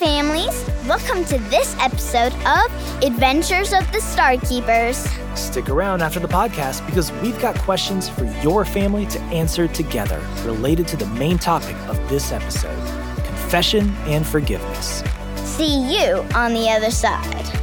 families. Welcome to this episode of Adventures of the Starkeepers. Stick around after the podcast because we've got questions for your family to answer together related to the main topic of this episode confession and forgiveness. See you on the other side.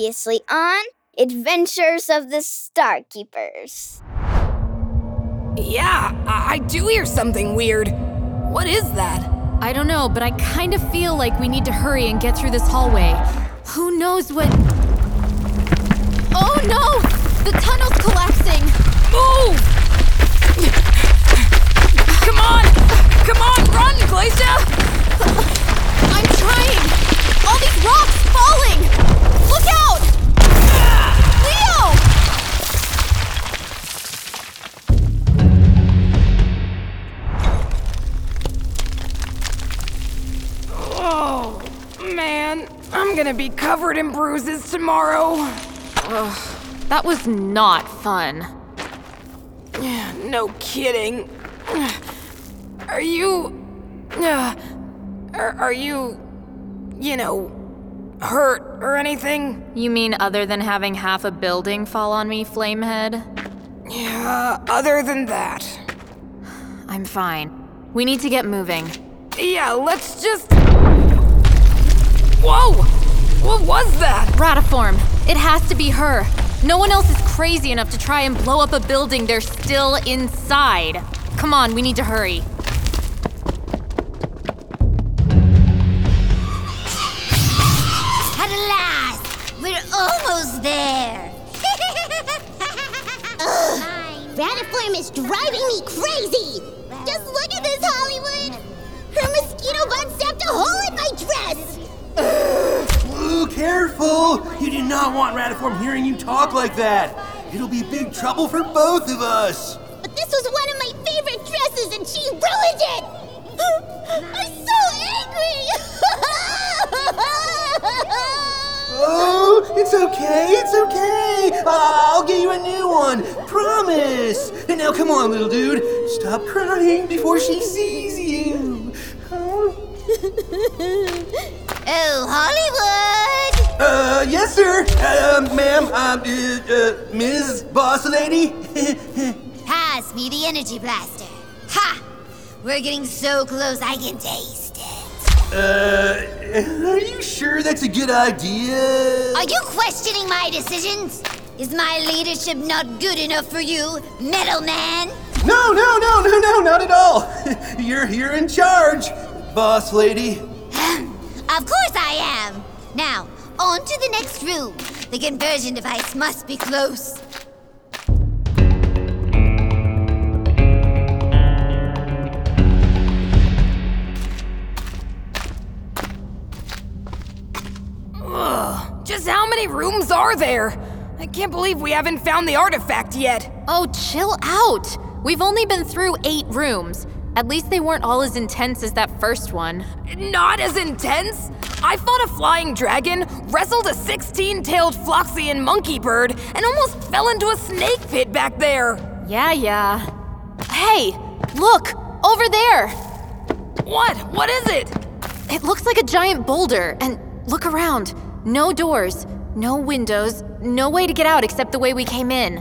Previously on Adventures of the Starkeepers. Yeah, I, I do hear something weird. What is that? I don't know, but I kind of feel like we need to hurry and get through this hallway. Who knows what. Oh no! The tunnel's collapsing! Move! Come on! Come on, run, Glacia! I'm trying! All these rocks falling! Look out! Leo! Oh, man. I'm gonna be covered in bruises tomorrow. Ugh, That was not fun. No kidding. Are you. Uh, are, are you. You know. hurt or anything? You mean other than having half a building fall on me, Flamehead? Yeah, other than that. I'm fine. We need to get moving. Yeah, let's just. Whoa! What was that? Ratiform, it has to be her. No one else is crazy enough to try and blow up a building they're still inside. Come on, we need to hurry. Ratiform is driving me crazy! Just look at this, Hollywood! Her mosquito butt stabbed a hole in my dress! Ooh, careful! You do not want Ratiform hearing you talk like that. It'll be big trouble for both of us. But this was one of my favorite dresses and she ruined it! I'm so angry! Oh, it's okay, it's okay. I'll get you a new one. Promise. Now come on, little dude. Stop crying before she sees you. Oh. oh, Hollywood! Uh, yes, sir. Uh, ma'am, um, uh, uh, Ms. Boss Lady. Pass me the energy blaster. Ha! We're getting so close I can taste it. uh, are you sure that's a good idea? Are you questioning my decisions? Is my leadership not good enough for you, Metal Man? No, no, no, no, no, not at all. You're here in charge, Boss Lady. Of course I am! Now, on to the next room. The conversion device must be close. Just how many rooms are there? I can't believe we haven't found the artifact yet. Oh, chill out! We've only been through eight rooms. At least they weren't all as intense as that first one. Not as intense. I fought a flying dragon, wrestled a 16 tailed Floxian monkey bird, and almost fell into a snake pit back there. Yeah, yeah. Hey, look! Over there! What? What is it? It looks like a giant boulder, and look around. No doors, no windows, no way to get out except the way we came in.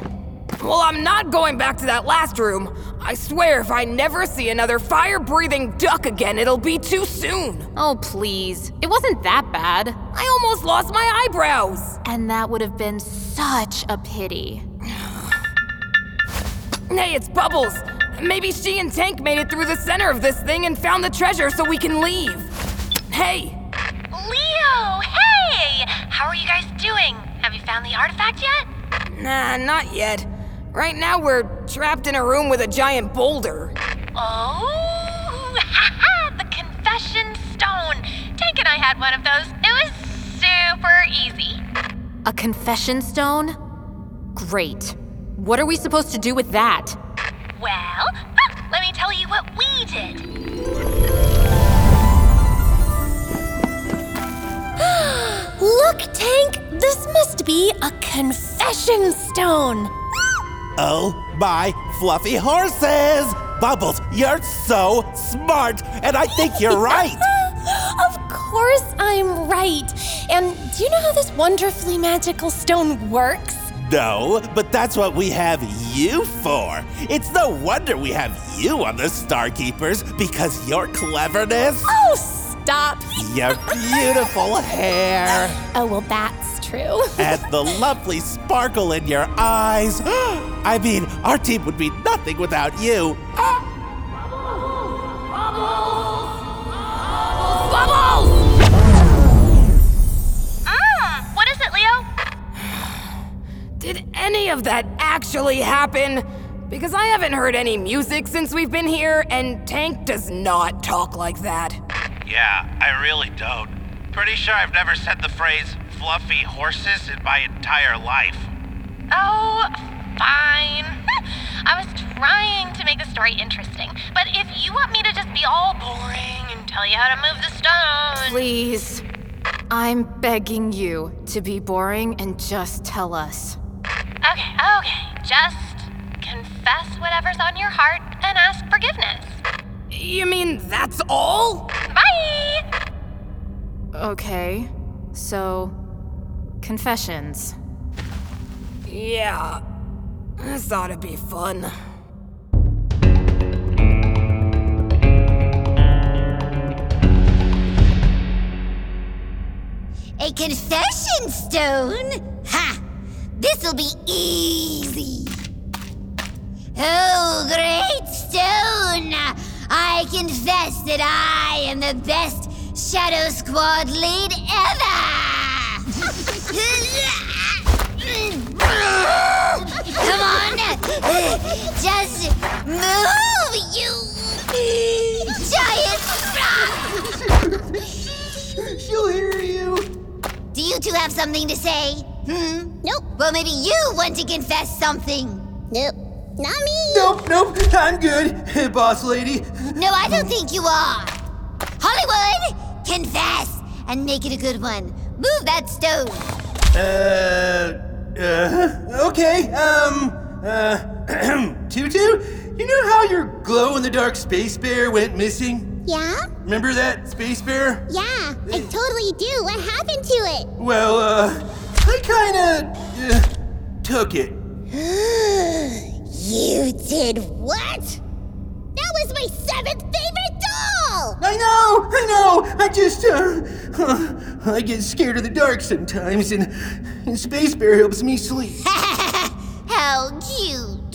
Well, I'm not going back to that last room. I swear if I never see another fire breathing duck again, it'll be too soon. Oh, please. It wasn't that bad. I almost lost my eyebrows. And that would have been such a pity. Hey, it's Bubbles. Maybe she and Tank made it through the center of this thing and found the treasure so we can leave. Hey, Leo, hey! How are you guys doing? Have you found the artifact yet? nah, not yet. Right now we're trapped in a room with a giant boulder. Oh, the confession stone. Tank and I had one of those. It was super easy. A confession stone? Great. What are we supposed to do with that? Well, let me tell you what we did. Look, Tank! This must be a confession stone. Oh, my fluffy horses! Bubbles, you're so smart, and I think you're right. of course I'm right. And do you know how this wonderfully magical stone works? No, but that's what we have you for. It's no wonder we have you on the Starkeepers because your cleverness, Oh, your beautiful hair, Oh, well, that's true. and the lovely sparkle in your eyes. I mean, our team would be nothing without you. Mmm, what is it, Leo? Did any of that actually happen? Because I haven't heard any music since we've been here, and Tank does not talk like that. Yeah, I really don't. Pretty sure I've never said the phrase fluffy horses in my entire life. Oh, fine. I was trying to make the story interesting, but if you want me to just be all boring and tell you how to move the stone. Please. I'm begging you to be boring and just tell us. Okay, okay. Just confess whatever's on your heart and ask forgiveness. You mean that's all? Bye! Okay, so. Confessions. Yeah. This ought to be fun. A confession stone? Ha! This'll be easy. Oh, great stone! I confess that I am the best Shadow Squad lead ever! Come on! Just move, you giant frog! She'll hear you. Do you two have something to say? Hmm? Nope. Well, maybe you want to confess something. Nope. Not me. Nope, nope, I'm good, boss lady. No, I don't think you are. Hollywood, confess and make it a good one. Move that stone. Uh, uh, okay, um, uh, Tutu, you know how your glow in the dark space bear went missing? Yeah? Remember that space bear? Yeah, I totally do. What happened to it? Well, uh, I kinda, uh, took it. you did what? That was my seventh favorite doll! I know, I know, I just, uh, I get scared of the dark sometimes, and, and Space Bear helps me sleep. How cute.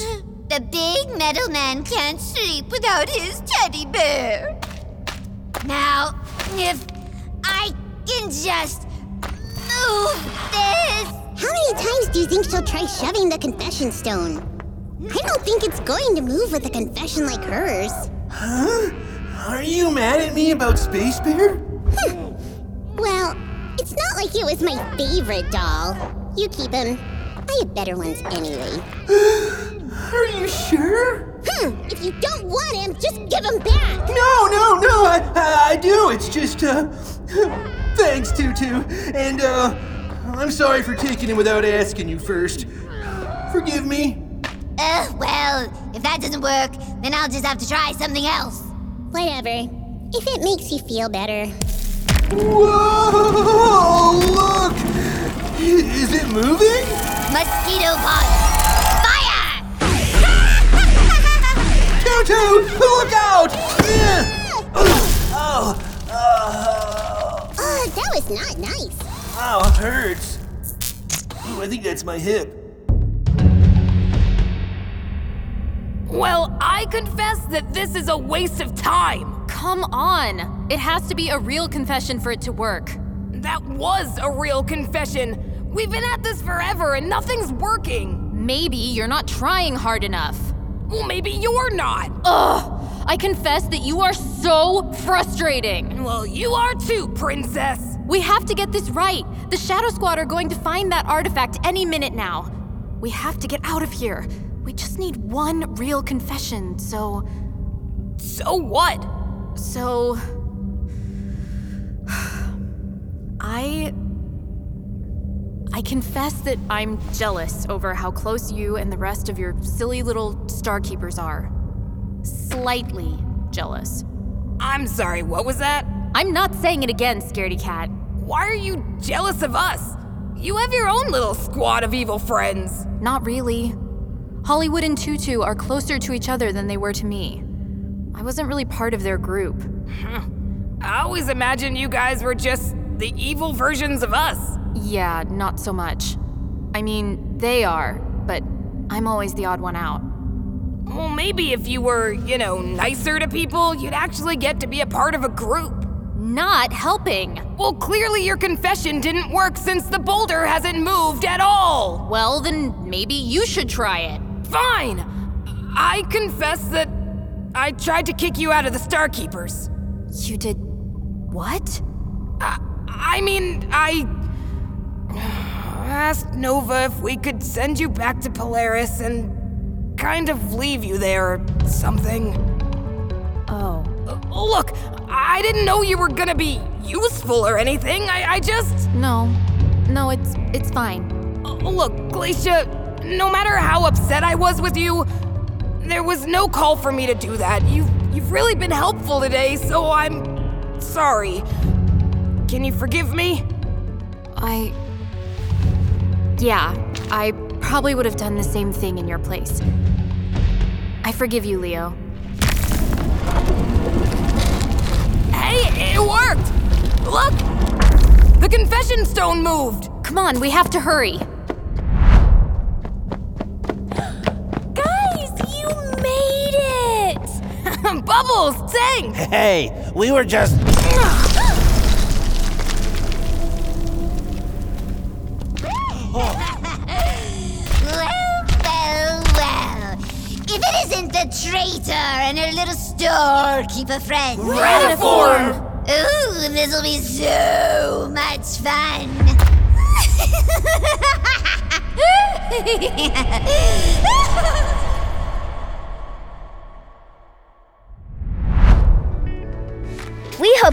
The big metal man can't sleep without his teddy bear. Now, if I can just move this. How many times do you think she'll try shoving the confession stone? I don't think it's going to move with a confession like hers. Huh? Are you mad at me about Space Bear? Well, it's not like it was my favorite doll. You keep him. I have better ones anyway. Are you sure? Hmm, if you don't want him, just give him back. No, no, no, I, I, I do. It's just, uh, thanks, Tutu. And, uh, I'm sorry for taking him without asking you first. Forgive me. Uh, well, if that doesn't work, then I'll just have to try something else. Whatever. If it makes you feel better. Whoa! Look! Is it moving? Mosquito pod. Fire! Tutu, look out! Oh, oh, oh, Oh, that was not nice. oh, it hurts. Ooh, I think that's my hip. I confess that this is a waste of time. Come on! It has to be a real confession for it to work. That was a real confession. We've been at this forever and nothing's working. Maybe you're not trying hard enough. Well, maybe you're not. Ugh! I confess that you are so frustrating. Well, you are too, princess. We have to get this right. The Shadow Squad are going to find that artifact any minute now. We have to get out of here. Just need one real confession, so. So what? So. I. I confess that I'm jealous over how close you and the rest of your silly little Starkeepers are. Slightly jealous. I'm sorry, what was that? I'm not saying it again, Scaredy Cat. Why are you jealous of us? You have your own little squad of evil friends. Not really. Hollywood and Tutu are closer to each other than they were to me. I wasn't really part of their group. I always imagined you guys were just the evil versions of us. Yeah, not so much. I mean, they are, but I'm always the odd one out. Well, maybe if you were, you know, nicer to people, you'd actually get to be a part of a group. Not helping. Well, clearly your confession didn't work since the boulder hasn't moved at all. Well, then maybe you should try it. Fine. I confess that I tried to kick you out of the Starkeepers. You did what? I, I mean, I asked Nova if we could send you back to Polaris and kind of leave you there or something. Oh. Uh, look, I didn't know you were gonna be useful or anything. I, I just. No. No, it's it's fine. Uh, look, Glacia, no matter how upset I was with you, there was no call for me to do that. You've, you've really been helpful today, so I'm sorry. Can you forgive me? I. Yeah, I probably would have done the same thing in your place. I forgive you, Leo. Hey, it worked! Look! The confession stone moved! Come on, we have to hurry. Bubbles, sing! Hey, we were just. Well, well, well. If it isn't the traitor and her little Starkeeper friend. Reniform! Ooh, this'll be so much fun.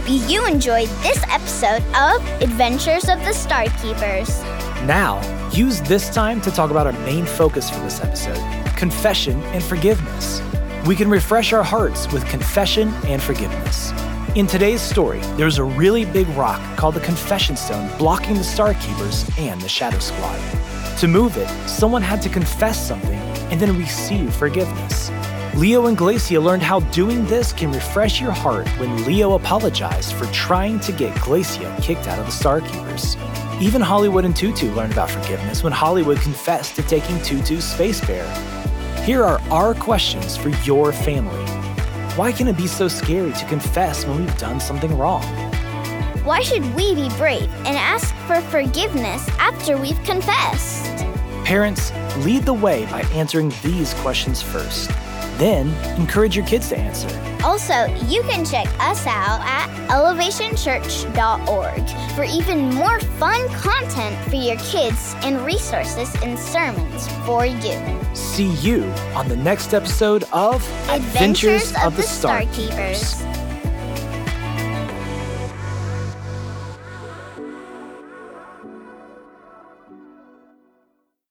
hope you enjoyed this episode of Adventures of the Starkeepers. Now, use this time to talk about our main focus for this episode confession and forgiveness. We can refresh our hearts with confession and forgiveness. In today's story, there's a really big rock called the Confession Stone blocking the Starkeepers and the Shadow Squad. To move it, someone had to confess something and then receive forgiveness. Leo and Glacia learned how doing this can refresh your heart when Leo apologized for trying to get Glacia kicked out of the Starkeepers. Even Hollywood and Tutu learned about forgiveness when Hollywood confessed to taking Tutu's space bear. Here are our questions for your family. Why can it be so scary to confess when we've done something wrong? Why should we be brave and ask for forgiveness after we've confessed? Parents, lead the way by answering these questions first. Then, encourage your kids to answer. Also, you can check us out at elevationchurch.org for even more fun content for your kids and resources and sermons for you. See you on the next episode of Adventures of the Starkeepers.